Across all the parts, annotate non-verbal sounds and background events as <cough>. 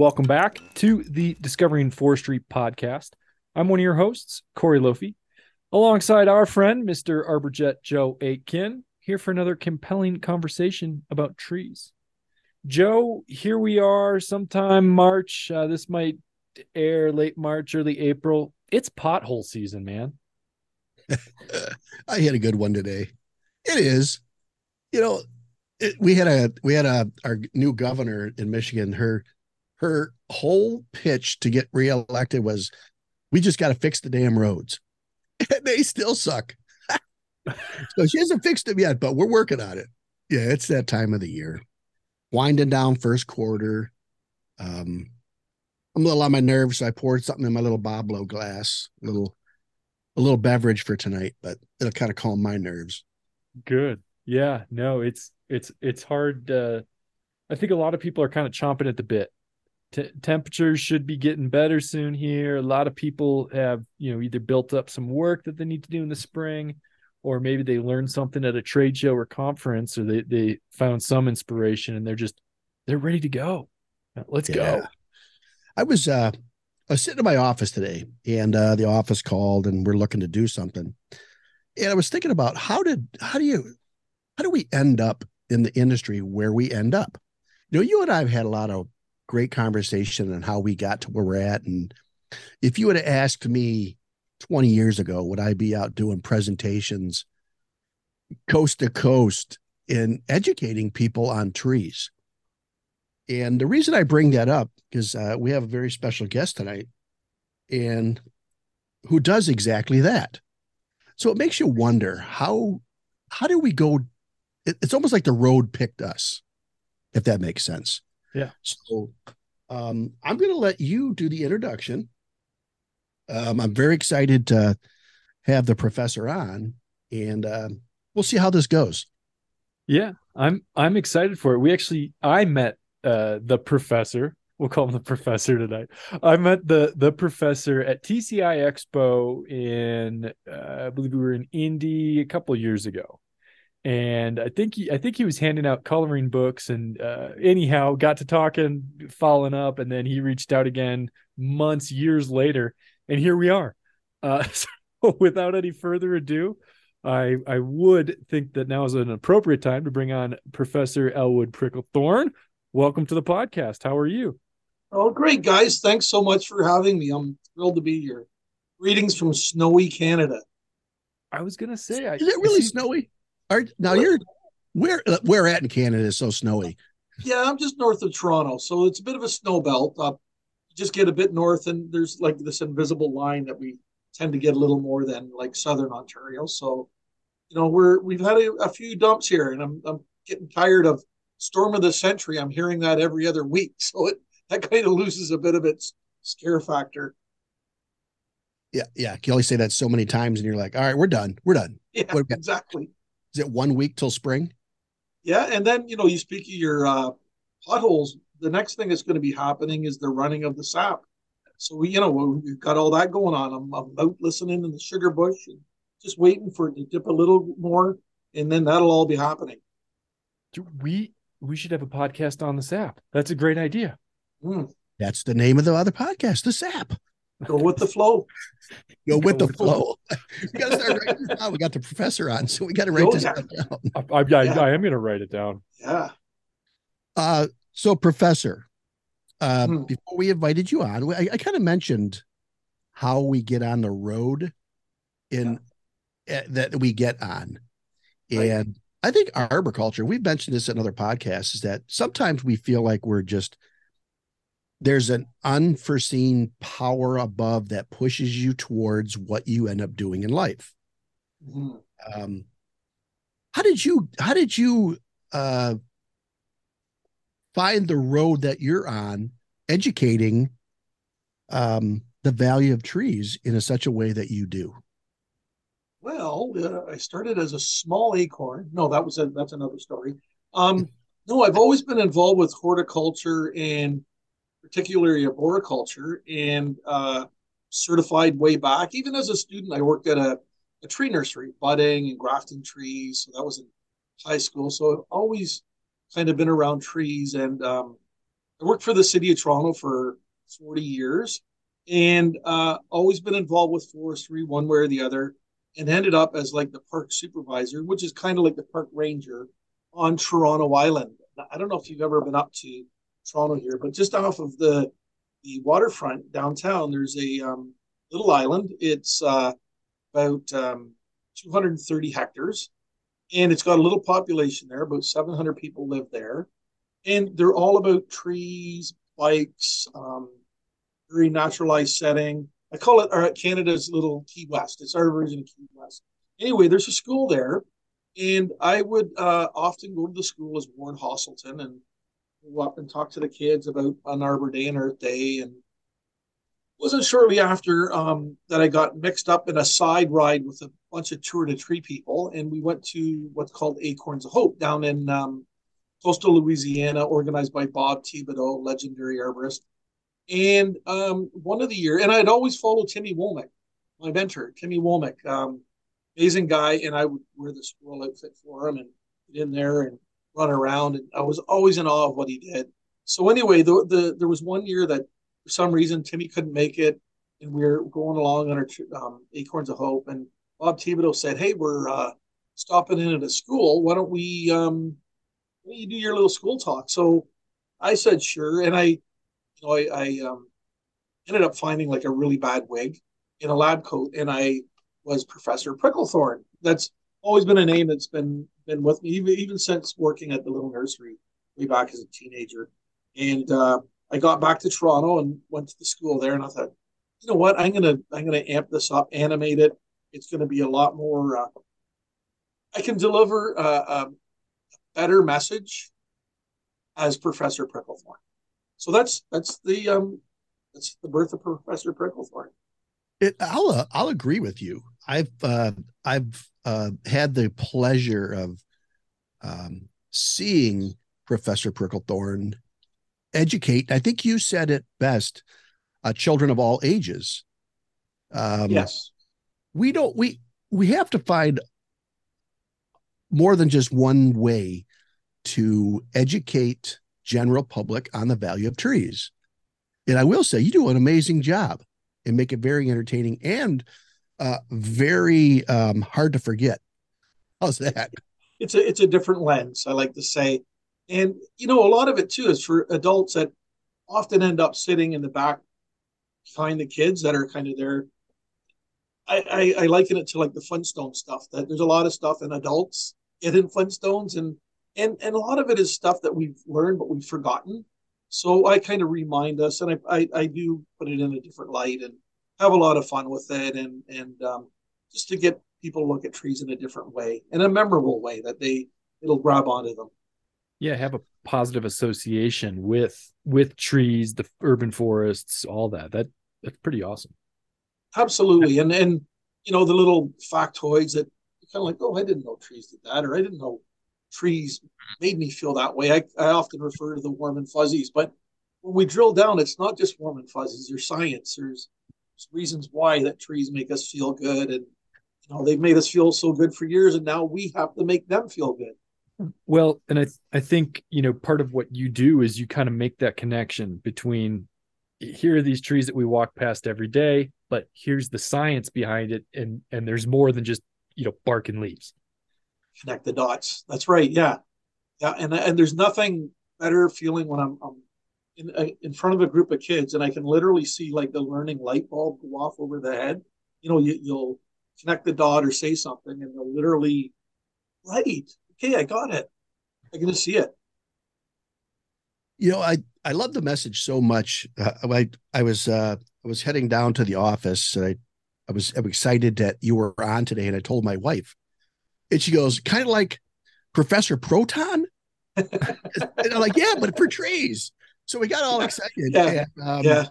Welcome back to the Discovering Forestry podcast. I'm one of your hosts, Korey Lofy, alongside our friend, Mr. Arborjet Joe Aiken, here for another compelling conversation about trees. Joe, here we are, sometime March. Uh, this might air late March, early April. It's pothole season, man. <laughs> I had a good one today. It is, you know, it, we had a we had a our new governor in Michigan. Her her whole pitch to get reelected was, "We just got to fix the damn roads," <laughs> and they still suck. <laughs> so she hasn't fixed them yet, but we're working on it. Yeah, it's that time of the year, winding down first quarter. Um, I'm a little on my nerves, so I poured something in my little Boblo glass, a little a little beverage for tonight, but it'll kind of calm my nerves. Good. Yeah, no, it's it's it's hard uh I think a lot of people are kind of chomping at the bit. T- temperatures should be getting better soon here. A lot of people have, you know, either built up some work that they need to do in the spring or maybe they learned something at a trade show or conference or they they found some inspiration and they're just they're ready to go. Let's yeah. go. I was uh I was sitting in my office today and uh, the office called and we're looking to do something. And I was thinking about how did how do you how do we end up in the industry where we end up? You know, you and I have had a lot of great conversation on how we got to where we're at. And if you would have asked me 20 years ago, would I be out doing presentations coast to coast in educating people on trees? And the reason I bring that up is uh, we have a very special guest tonight, and who does exactly that. So it makes you wonder how how do we go? It, it's almost like the road picked us, if that makes sense. Yeah. So um, I'm going to let you do the introduction. Um, I'm very excited to have the professor on, and um, we'll see how this goes. Yeah, I'm I'm excited for it. We actually I met uh, the professor. We'll call him the professor tonight. I met the the professor at TCI Expo in uh, I believe we were in Indy a couple years ago, and I think he I think he was handing out coloring books and uh, anyhow got to talking, following up, and then he reached out again months years later, and here we are. Uh, <laughs> so without any further ado, I I would think that now is an appropriate time to bring on Professor Elwood Pricklethorn, welcome to the podcast. How are you? Oh, great, guys. Thanks so much for having me. I'm thrilled to be here. Greetings from snowy Canada. I was gonna say, I, is it really snowy? Are, now you're where where at in Canada is so snowy? Yeah, I'm just north of Toronto, so it's a bit of a snow belt. Uh, just get a bit north, and there's like this invisible line that we tend to get a little more than like southern Ontario. So, you know, we're we've had a, a few dumps here, and I'm I'm getting tired of storm of the century. I'm hearing that every other week, <laughs> so it that kind of loses a bit of its scare factor. Yeah, yeah. You only say that so many times, and you're like, "All right, we're done. We're done." <laughs> Yeah, exactly. Is it one week till spring? Yeah, and then you know, you speak of your uh, potholes. The next thing that's going to be happening is the running of the sap. So we, you know, we've got all that going on. I'm, I'm out listening in the sugar bush and just waiting for it to dip a little more, and then that'll all be happening. Do we we should have a podcast on the sap. That's a great idea. Mm. That's the name of the other podcast, the sap. Go with the flow. Go with Go the with flow. <laughs> we got to start writing this down. We got the professor on, so we got to write Go this down. I, I, yeah, yeah. I am going to write it down. Yeah. Uh, so, professor, uh, hmm. before we invited you on, I, I kind of mentioned how we get on the road in yeah. uh, that we get on, right. and I think arboriculture, we've mentioned this in other podcasts, is that sometimes we feel like we're just there's an unforeseen power above that pushes you towards what you end up doing in life. Mm-hmm. Um, how did you how did you uh, find the road that you're on, educating um, the value of trees in a, such a way that you do? Well, uh, I started as a small acorn. No, that was a, that's another story. Um, no, I've always been involved with horticulture and particularly arboriculture and uh, certified way back. Even as a student, I worked at a, a tree nursery, budding and grafting trees. So that was in high school. So I've always kind of been around trees and um, I worked for the city of Toronto for 40 years and uh, always been involved with forestry one way or the other and ended up as like the park supervisor, which is kind of like the park ranger on Toronto Island. I don't know if you've ever been up to Toronto here, but just off of the the waterfront downtown, there's a um, little island. It's uh, about um, 230 hectares, and it's got a little population there. About 700 people live there, and they're all about trees, bikes, um, very naturalized setting. I call it our, uh, Canada's little Key West. It's our version of Key West. Anyway, there's a school there, and I would uh, often go to the school as Warren Hoselton and up and talk to the kids about an Arbor Day and Earth Day. And wasn't shortly after um, that I got mixed up in a side ride with a bunch of tour de tree people, and we went to what's called Acorns of Hope down in um, coastal Louisiana, organized by Bob Thibodeau, legendary arborist. And um, one of the year, and I'd always follow Timmy Womick, my mentor, Timmy Womick, um, amazing guy, and I would wear the squirrel outfit for him and get in there and run around, and I was always in awe of what he did. So anyway, the, the there was one year that for some reason Timmy couldn't make it, and we are going along on our um, Acorns of Hope, and Bob Thibodeau said, "Hey, we're uh, stopping in at a school. Why don't we um, why don't you do your little school talk?" So I said, "Sure," and I you know, I, I um, ended up finding like a really bad wig in a lab coat, and I was Professor Pricklethorn. That's always been a name that's been been with me, even even since working at the little nursery way back as a teenager. And uh, I got back to Toronto and went to the school there, and I thought, you know what, I'm gonna I'm gonna amp this up, animate it. It's gonna be a lot more. Uh, I can deliver a, a better message as Professor Pricklethorn. So that's that's the um that's the birth of Professor Pricklethorn. It, I'll uh, I'll agree with you. I've uh, I've uh, had the pleasure of um, seeing Professor Pricklethorn educate. I think you said it best. Uh, children of all ages. Um, yes, we don't we we have to find more than just one way to educate general public on the value of trees. And I will say, you do an amazing job and make it very entertaining and uh, very um, hard to forget. How's that? It's a it's a different lens. I like to say, and you know, a lot of it too is for adults that often end up sitting in the back behind the kids that are kind of there. I, I, I liken it to like the Flintstone stuff. That there's a lot of stuff in adults get in Flintstones, and and and a lot of it is stuff that we've learned but we've forgotten. So I kind of remind us, and I, I, I do put it in a different light and have a lot of fun with it, and and um, just to get people look at trees in a different way, in a memorable way that they it'll grab onto them. Yeah, have a positive association with with trees, the urban forests, all that. That that's pretty awesome. Absolutely, and and you know the little factoids that kind of like, oh, I didn't know trees did that, or I didn't know trees made me feel that way. I, I often refer to the warm and fuzzies, but when we drill down, it's not just warm and fuzzies. There's science. There's, there's reasons why that trees make us feel good, and you know they've made us feel so good for years, and now we have to make them feel good. Well, and I I think you know part of what you do is you kind of make that connection between here are these trees that we walk past every day, but here's the science behind it, and and there's more than just you know bark and leaves connect the dots. That's right. Yeah, yeah. And and there's nothing better feeling when I'm, I'm in uh, in front of a group of kids and I can literally see like the learning light bulb go off over the head. You know, you, you'll connect the dot or say something, and they'll literally, right? Okay, I got it. I can see it. You know, I I love the message so much. Uh, I I was uh, I was heading down to the office. And I I was, I was excited that you were on today, and I told my wife, and she goes, kind of like Professor Proton. <laughs> and I'm like, yeah, but for trees. So we got all excited. Yeah. And, um, yeah.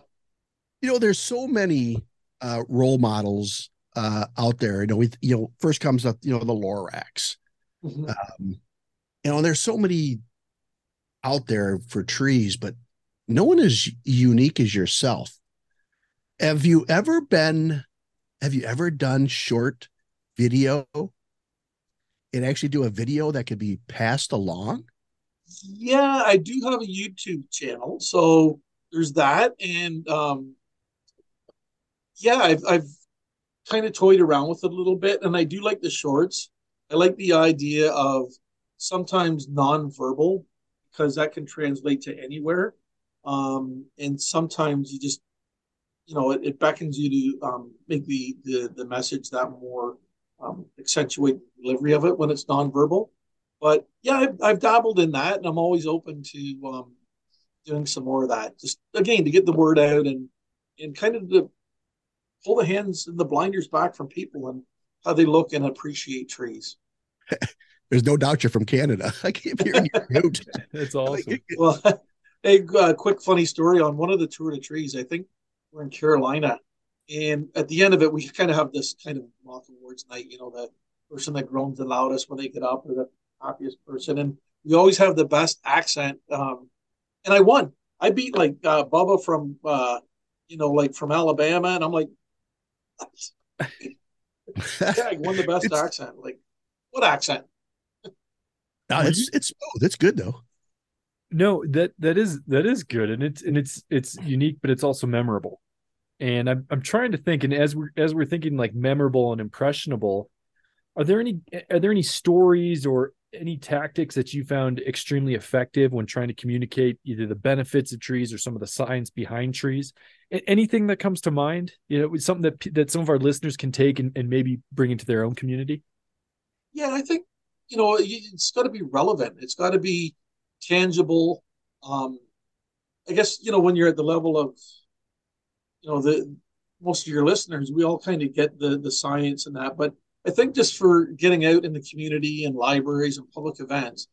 You know, there's so many uh, role models uh, out there. You know, we, you know, first comes up, you know, the Lorax. Mm-hmm. Um, you know, there's so many out there for trees, but no one is unique as yourself. Have you ever been, have you ever done short video and actually do a video that could be passed along? Yeah, I do have a YouTube channel, so there's that, and um, yeah, I've I've kind of toyed around with it a little bit, and I do like the shorts. I like the idea of sometimes nonverbal because that can translate to anywhere, um, and sometimes you just you know it, it beckons you to um, make the, the the message that more um, accentuate delivery of it when it's nonverbal. But yeah, I've, I've dabbled in that, and I'm always open to um, doing some more of that. Just again to get the word out and and kind of to pull the hands and the blinders back from people and how they look and appreciate trees. <laughs> There's no doubt you're from Canada. <laughs> I keep hearing you <laughs> out. That's awesome. Well, a uh, quick funny story on one of the tour de trees. I think we're in Carolina, and at the end of it, we kind of have this kind of mock awards night. You know, the person that groans the loudest when they get up, or the happiest person, and you always have the best accent. Um, and I won. I beat like uh, Bubba from, uh, you know, like from Alabama, and I'm like, <laughs> yeah, I won the best <laughs> accent. Like, what accent? No, it's it's smooth. It's good though. No, that that is that is good, and it's and it's it's unique, but it's also memorable. And I'm I'm trying to think, and as we're as we're thinking like memorable and impressionable, are there any are there any stories or any tactics that you found extremely effective when trying to communicate either the benefits of trees or some of the science behind trees? Anything that comes to mind, you know, something that that some of our listeners can take and, and maybe bring into their own community. Yeah, I think you know it's got to be relevant. It's got to be tangible. Um, I guess you know when you're at the level of you know the most of your listeners, we all kind of get the the science and that, but I think just for getting out in the community and libraries and public events,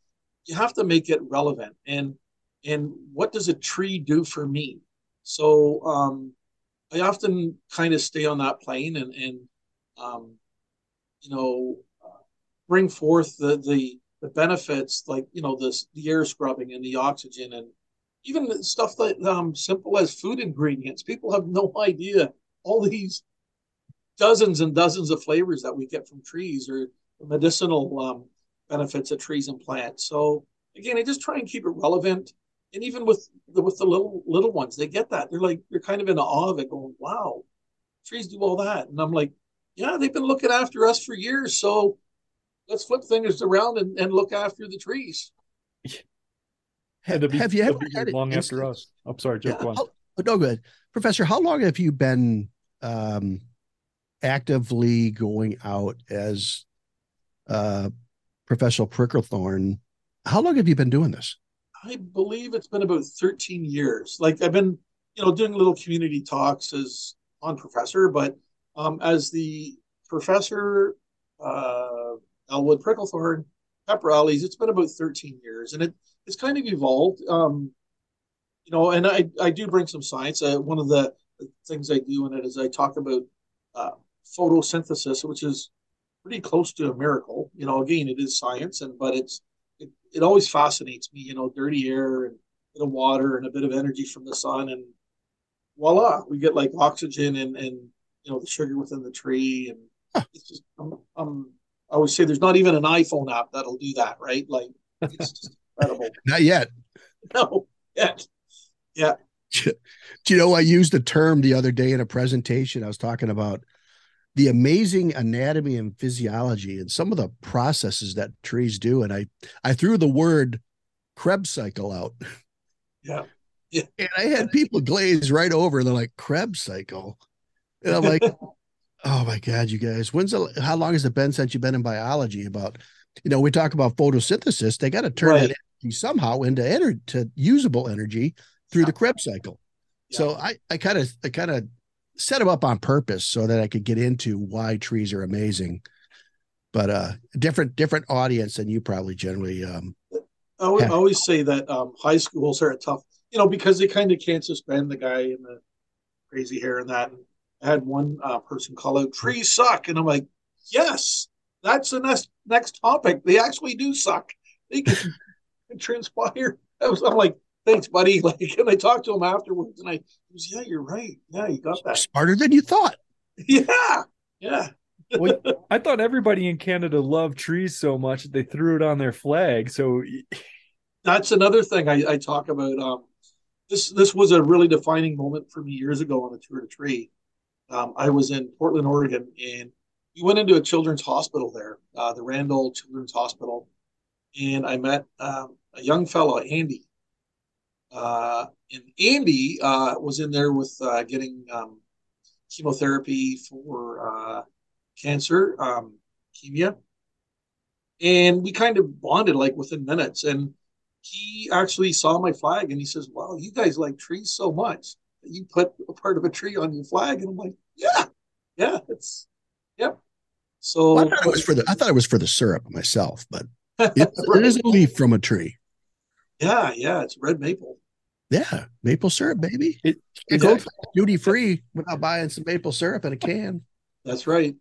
you have to make it relevant. And and what does a tree do for me? So um, I often kind of stay on that plane and and um, you know bring forth the the the benefits like you know this the air scrubbing and the oxygen and even stuff that um simple as food ingredients. People have no <laughs> idea all these dozens and dozens of flavors that we get from trees or medicinal um, benefits of trees and plants. So again, I just try and keep it relevant. And even with the with the little little ones, they get that. They're like they're kind of in awe of it, going, "Wow, trees do all that." And I'm like, "Yeah, they've been looking after us for years. So let's flip things around and, and look after the trees." <laughs> Have, be- have you ever be had an long after instance- us? I'm sorry, Joe. Yeah, go. How, oh, no, good. Professor, how long have you been um, actively going out as uh, Professor Pricklethorn? How long have you been doing this? I believe it's been about 13 years. Like I've been, you know, doing little community talks as on professor, but um, as the professor, uh, Elwood Pricklethorn, Pepper Alleys, it's been about 13 years and it, it's kind of evolved. Um, you know, and I, I do bring some science. Uh, one of the things I do in it is I talk about uh, photosynthesis, which is pretty close to a miracle. You know, again, it is science, and but it's it, it always fascinates me. You know, dirty air and a bit of water and a bit of energy from the sun, and voila, we get like oxygen and and you know the sugar within the tree, and it's just um, um I always say there's not even an iPhone app that'll do that, right? Like it's just incredible. <laughs> Not yet. <laughs> No, yet. Yeah. <laughs> Do you know I used a term the other day in a presentation? I was talking about the amazing anatomy and physiology and some of the processes that trees do. And I I threw the word Krebs cycle out. Yeah. <laughs> And I had people glaze right over. They're like, Krebs cycle. And I'm like, <laughs> oh my God, you guys, when's the how long has it been since you've been in biology? About, you know, we talk about photosynthesis. They got to turn Right. that energy somehow into energy to usable energy through the Krebs cycle. So I I kind of I kind of set them up on purpose so that I could get into why trees are amazing. But uh different different audience than you probably generally um I. I always say that um, high schools are a tough, you know, because they kind of can't suspend the guy in the crazy hair and that. And I had one uh, person call out, trees suck. And I'm like, yes, that's the next, next topic. They actually do suck. They can, can <laughs> transpire. I was, I'm like, thanks, buddy. <laughs> Like, and I talked to him afterwards and I was, yeah, you're right. Yeah, you got that. smarter than you thought. <laughs> Yeah. Yeah. <laughs> Well, I thought everybody in Canada loved trees so much that they threw it on their flag. So that's another thing I, I talk about. Um, this this was a really defining moment for me years ago on a tour de tree. Um, I was in Portland, Oregon, and we went into a children's hospital there, uh, the Randall Children's Hospital, and I met um, a young fellow, Andy. Uh, and Andy uh, was in there with uh, getting um, chemotherapy for uh, cancer, um, leukemia, and we kind of bonded like within minutes. And he actually saw my flag and he says, "Wow, you guys like trees so much that you put a part of a tree on your flag." And I'm like, "Yeah, yeah, it's yep." So well, I thought it was for the I thought it was for the syrup myself, but <laughs> it, right. it is a leaf from a tree. Yeah, yeah, it's red maple. Yeah, maple syrup, baby. It, it goes duty free without buying some maple syrup in a can. That's right.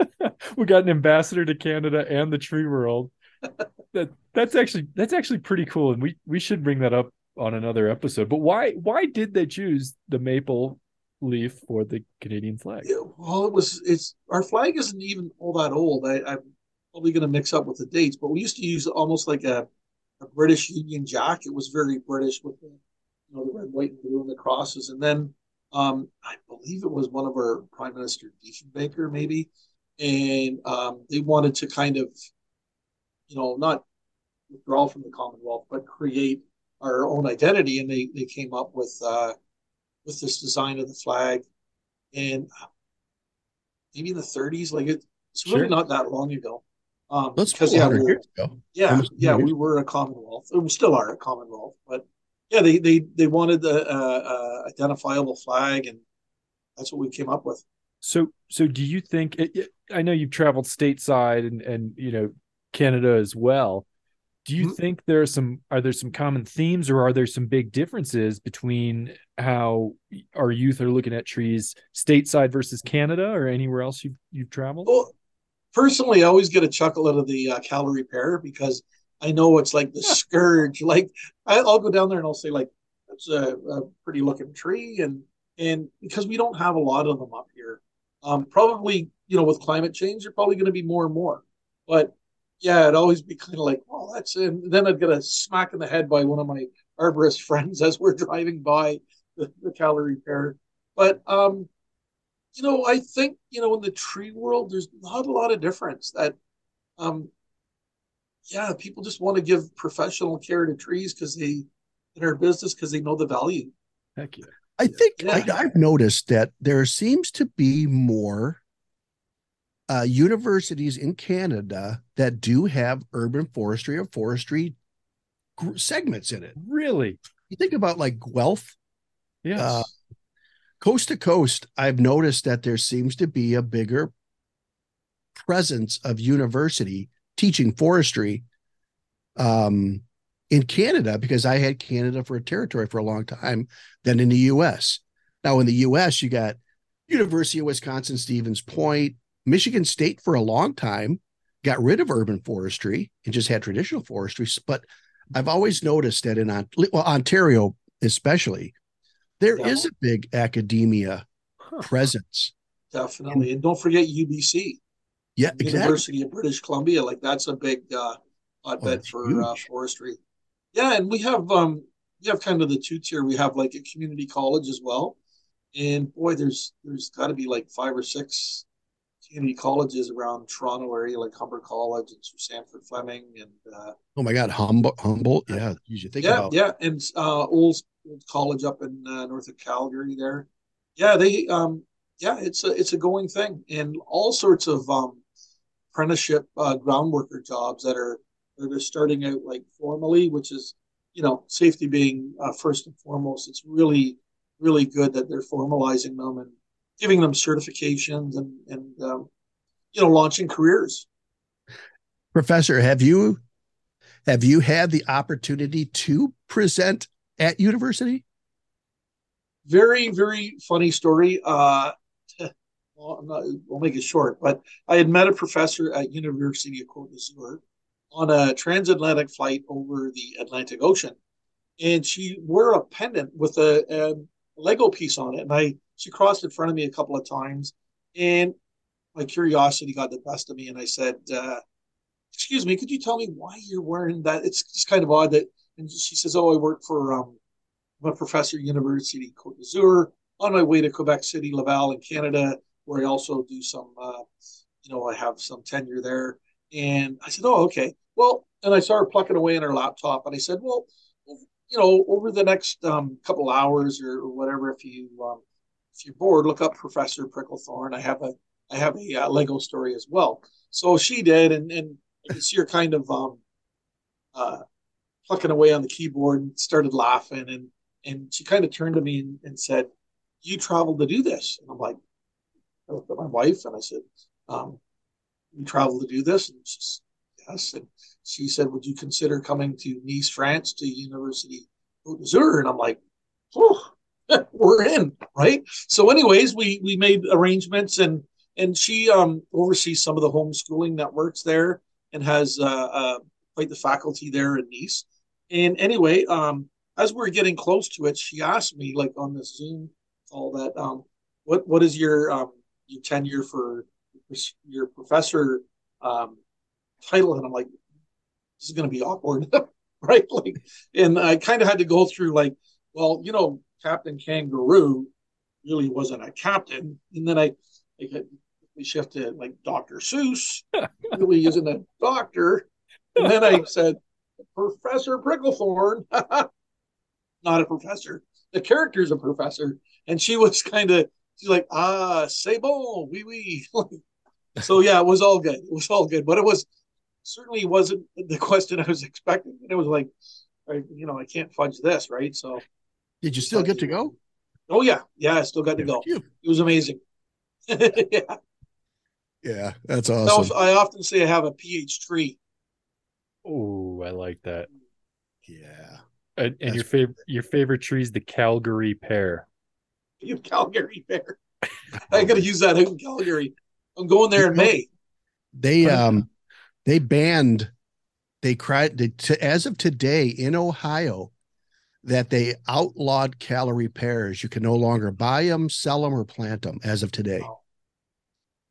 <laughs> we got an ambassador to Canada and the tree world. <laughs> That that's actually that's actually pretty cool, and we we should bring that up on another episode. But why why did they choose the maple leaf for the Canadian flag? Yeah, well, it was it's our flag isn't even all that old. I, I'm probably going to mix up with the dates, but we used to use almost like a, a British Union Jack. It was very British with the you know the red, white, and blue and the crosses, and then um, I believe it was one of our Prime Minister Diefenbaker, maybe and um, they wanted to kind of, you know, not withdraw from the Commonwealth, but create our own identity. And they they came up with uh, with this design of the flag, and maybe in the 30s, like it, it's really sure. not that long ago. Um, That's because yeah, we were, yeah, yeah, we were a Commonwealth, we still are a Commonwealth, but yeah, they they they wanted the uh, uh, identifiable flag, and that's what we came up with. So, so do you think? I know you've traveled stateside and and you know Canada as well. Do you mm-hmm. think there are some are there some common themes or are there some big differences between how our youth are looking at trees stateside versus Canada or anywhere else you've you've traveled? Well, personally, I always get a chuckle out of the uh, Callery pear because I know it's like the scourge. <laughs> Like I, will go down there and I'll say like that's a, a pretty looking tree and and because we don't have a lot of them up here um, probably, you know, with climate change, they're probably going to be more and more. But yeah, it'd always be kind of like, well, that's it. And then I'd get a smack in the head by one of my arborist <laughs> friends as we're driving by the, the Callery pear. But, um, you know, I think, you know, in the tree world, there's not a lot of difference that, um, yeah, people just want to give professional care to trees because they, in our business, because they know the value. Heck yeah. I think yeah. I, have noticed that there seems to be more uh, universities in Canada that do have urban forestry or forestry segments in it. Really? You think about like Guelph. Yes. Uh, coast to coast, I've noticed that there seems to be a bigger presence of university teaching forestry um, in Canada because I had Canada for a territory for a long time than in the US. Now in the US you got University of Wisconsin Stevens Point, Michigan State for a long time got rid of urban forestry and just had traditional forestry, but I've always noticed that in well, Ontario especially there yeah. is a big academia huh. presence. Definitely. And don't forget UBC. Yeah, University of British Columbia. Like that's a big uh, hotbed oh, for uh, forestry. Yeah, and we have um we have kind of the two tier. We have like a community college as well, and boy, there's there's got to be like five or six community colleges around Toronto area, like Humber College and Sandford Fleming, and uh, oh my God, Humboldt, Humboldt, yeah, you think yeah, about yeah, and uh, old college up in uh, north of Calgary there. Yeah, they um yeah, it's a it's a going thing, and all sorts of um apprenticeship uh, ground worker jobs that are that are starting out like formally, which is, you know, safety being uh, first and foremost. It's really, really good that they're formalizing them and giving them certifications and and um, you know launching careers. Professor, have you have you had the opportunity to present at university? Very, very funny story. Uh, well, not, we'll make it short, but I had met a professor at University of Côte d'Azur on a transatlantic flight over the Atlantic Ocean, and she wore a pendant with a, a Lego piece on it. And I she crossed in front of me a couple of times, and my curiosity got the best of me, and I said, uh, "Excuse me, could you tell me why you're wearing that?" It's just kind of odd that and she says, "Oh, I work for um, I'm a professor at University Côte d'Azur on my way to Quebec City, Laval, in Canada, where I also do some, uh, you know, I have some tenure there." And I said, "Oh, okay. Well," and I started plucking away on her laptop, and I said, "Well, you know, over the next um, couple hours or, or, whatever, if you um, if you're bored, look up Professor Pricklethorn. I have a I have a uh, Lego story as well." So she did, and and I could see her kind of um, uh, plucking away on the keyboard and started laughing, and and she kind of turned to me and, and said, "You traveled to do this?" And I'm like, I looked at my wife and I said, um, "You traveled to do this?" And she's yes, and she said, "Would you consider coming to Nice, France, to University d'Azur?" And I'm like, "Oh, <laughs> we're in, right?" So, anyways, we we made arrangements and and she um, oversees some of the homeschooling networks there and has uh, uh, quite the faculty there in Nice. And anyway, um, as we're getting close to it, she asked me, like on the Zoom call, that um, what what is your um, your tenure for your professor um, title? And I'm like, this is going to be awkward, <laughs> right? Like, and I kind of had to go through like, well, you know, Captain Kangaroo really wasn't a captain, and then I, I we shifted like Dr. Seuss <laughs> really isn't a doctor. And then I said, Professor Pricklethorn, <laughs> not a professor. The character's a professor. And she was kind of, she's like, ah, c'est bon, oui, oui. <laughs> so yeah, it was all good. It was all good. But it was certainly wasn't the question I was expecting. And it was like, I, you know, I can't fudge this, right? So did you still get to go? Oh yeah. Yeah, I still got to go. It was amazing. <laughs> yeah. Yeah, that's awesome. I often say I have a pH tree. Oh, I like that. Yeah. And, and your favorite your favorite tree is the Callery pear. <laughs> You Callery pear. <laughs> I gotta use that in Calgary. I'm going there in May. They um they banned they cried they, to, as of today in Ohio that they outlawed Callery pears. You can no longer buy them, sell them, or plant them as of today. Wow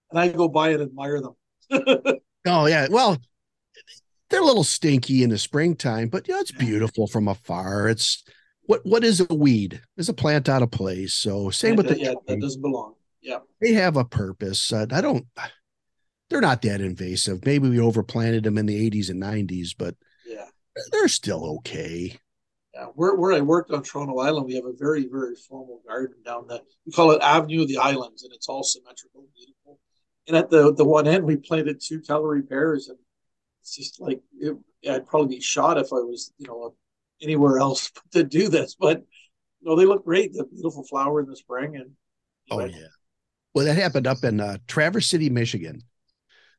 and I go by and admire them. <laughs> oh yeah, well, they're a little stinky in the springtime, but yeah, it's beautiful from afar. It's what what is a weed? It's a plant out of place. So same with the yeah, that doesn't belong. Yeah, they have a purpose. Uh, I don't. They're not that invasive. Maybe we overplanted them in the 80s and 90s, but yeah, they're still okay. Yeah, where, where I worked on Toronto Island, we have a very, very formal garden down the, we call it Avenue of the Islands, and it's all symmetrical, beautiful and at the the one end we planted two Callery pears, and it's just like it, I'd probably be shot if I was you know anywhere else <laughs> to do this, but know they look great. The beautiful flower in the spring, and oh yeah, well that happened up in uh, Traverse City, Michigan.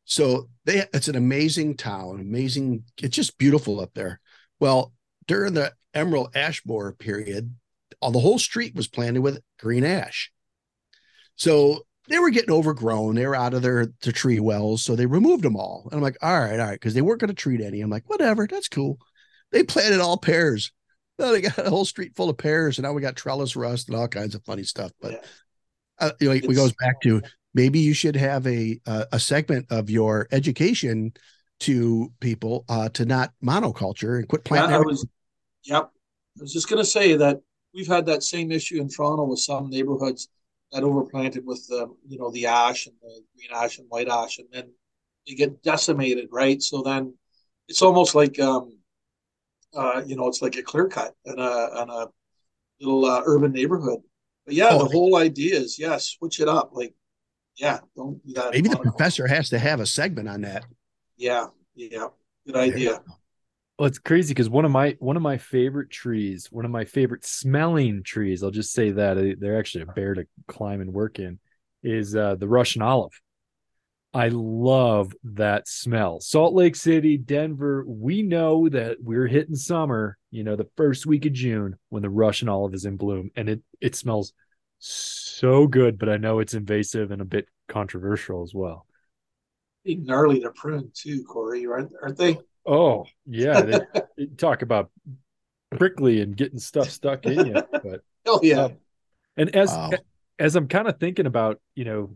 So they it's an amazing town, amazing. It's just beautiful up there. Well, during the Emerald Ash Borer period, all the whole street was planted with green ash. So they were getting overgrown. They were out of their, their tree wells. So they removed them all. And I'm like, all right, all right. Cause they weren't going to treat any. I'm like, whatever, that's cool. They planted all pears. Now they got a whole street full of pears. And now we got trellis rust and all kinds of funny stuff. But yeah. uh, you know, it goes back to maybe you should have a, a, a segment of your education to people uh, to not monoculture and quit planting. Yeah, I was, yep. I was just going to say that we've had that same issue in Toronto with some neighborhoods that overplanted with the you know the ash and the green ash and white ash, and then they get decimated, right? So then it's almost like um, uh, you know it's like a clear cut in a, in a little uh, urban neighborhood. But yeah, oh, the whole idea is yeah, switch it up. Like yeah, don't do that. Maybe the professor has to have a segment on that. Yeah, yeah, good idea. Well, it's crazy because one of my one of my favorite trees, one of my favorite smelling trees, I'll just say that they're actually a bear to climb and work in, is uh, the Russian olive. I love that smell. Salt Lake City, Denver, we know that we're hitting summer, you know, the first week of June when the Russian olive is in bloom and it it smells so good, but I know it's invasive and a bit controversial as well. Gnarly to prune too, Korey, aren't, aren't they? Oh yeah, they, they <laughs> talk about prickly and getting stuff stuck in you. <laughs> But oh yeah, uh, and as wow. as I'm kind of thinking about, you know,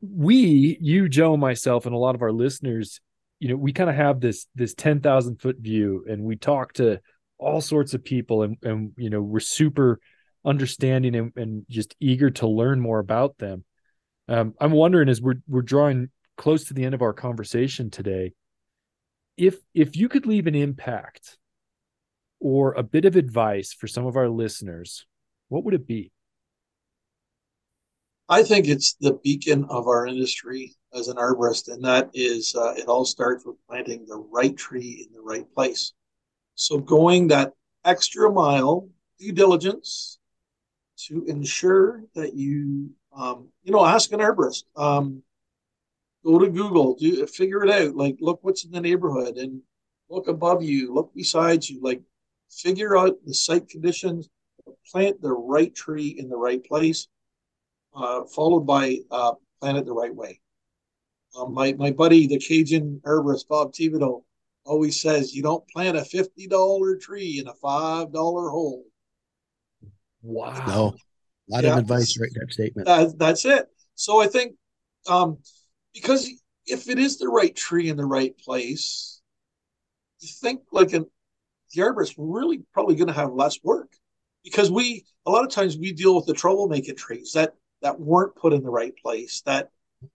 we, you, Joe, myself, and a lot of our listeners, you know, we kind of have this this ten thousand foot view, and we talk to all sorts of people and and you know we're super understanding and, and just eager to learn more about them um, i'm wondering as we're we're drawing close to the end of our conversation today if if you could leave an impact or a bit of advice for some of our listeners what would it be I think it's the beacon of our industry as an arborist, and that is uh, it all starts with planting the right tree in the right place. So going that extra mile, due diligence, to ensure that you, um, you know, ask an arborist. Um, go to Google, do figure it out. Like, look what's in the neighborhood, and look above you, look beside you. Like, figure out the site conditions, plant the right tree in the right place uh, followed by uh, Plant It the Right Way. Um, my, my buddy, the Cajun herbalist, Bob Thibodeau, always says you don't plant a $50 tree in a $5 hole. Wow. No, a lot yeah. of advice right in that statement. That, that's it. So I think um, because if it is the right tree in the right place, you think like an the arborist really probably going to have less work. Because we a lot of times we deal with the troublemaker trees that that weren't put in the right place that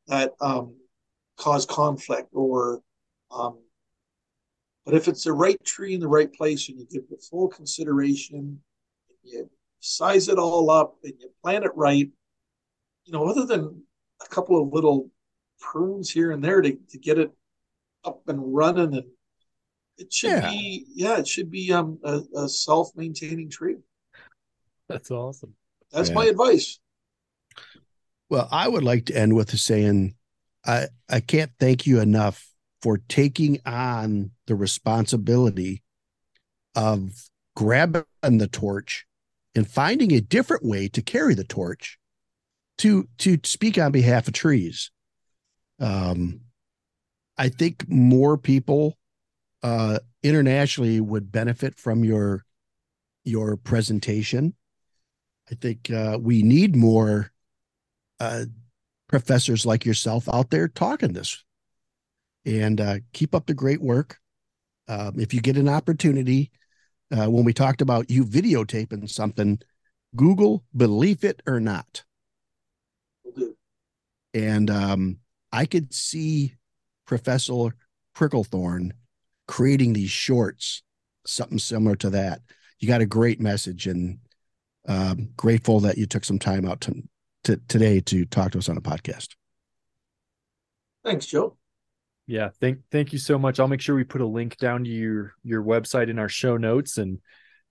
that um, cause conflict or um, but if it's the right tree in the right place and you give it full consideration you size it all up and you plant it right you know other than a couple of little prunes here and there to, to get it up and running and it should yeah. be yeah it should be um a, a self-maintaining tree that's awesome that's yeah. my advice well, I would like to end with saying I, I can't thank you enough for taking on the responsibility of grabbing the torch and finding a different way to carry the torch to to speak on behalf of trees. Um, I think more people uh, internationally would benefit from your your presentation. I think uh, we need more uh, professors like yourself out there talking this. And uh, keep up the great work. Um, if you get an opportunity, uh, when we talked about you videotaping something, Google believe it or not. And um, I could see Professor Pricklethorn creating these shorts, something similar to that. You got a great message, and um, grateful that you took some time out to to, today to talk to us on a podcast. Thanks, Joe. Yeah, thank thank you so much. I'll make sure we put a link down to your your website in our show notes and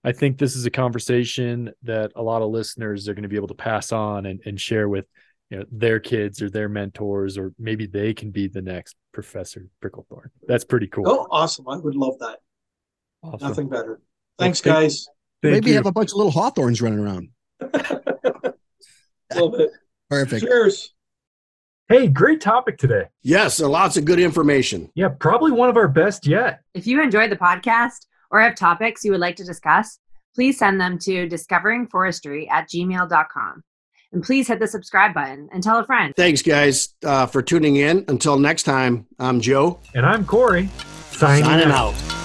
I think this is a conversation that a lot of listeners are going to be able to pass on and, and share with you know their kids or their mentors or maybe they can be the next professor Pricklethorn. That's pretty cool. Oh, awesome. I would love that. Awesome. Nothing better. Thanks, well, guys. Thank maybe you. have a bunch of little hawthorns running around. <laughs> Love it. Perfect. Cheers. Hey, great topic today. Yes, lots of good information. Yeah, probably one of our best yet. If you enjoyed the podcast or have topics you would like to discuss, please send them to discoveringforestry at gmail.com. And please hit the subscribe button and tell a friend. Thanks, guys, uh, for tuning in. Until next time, I'm Joe. And I'm Korey. Signing, Signing out. out.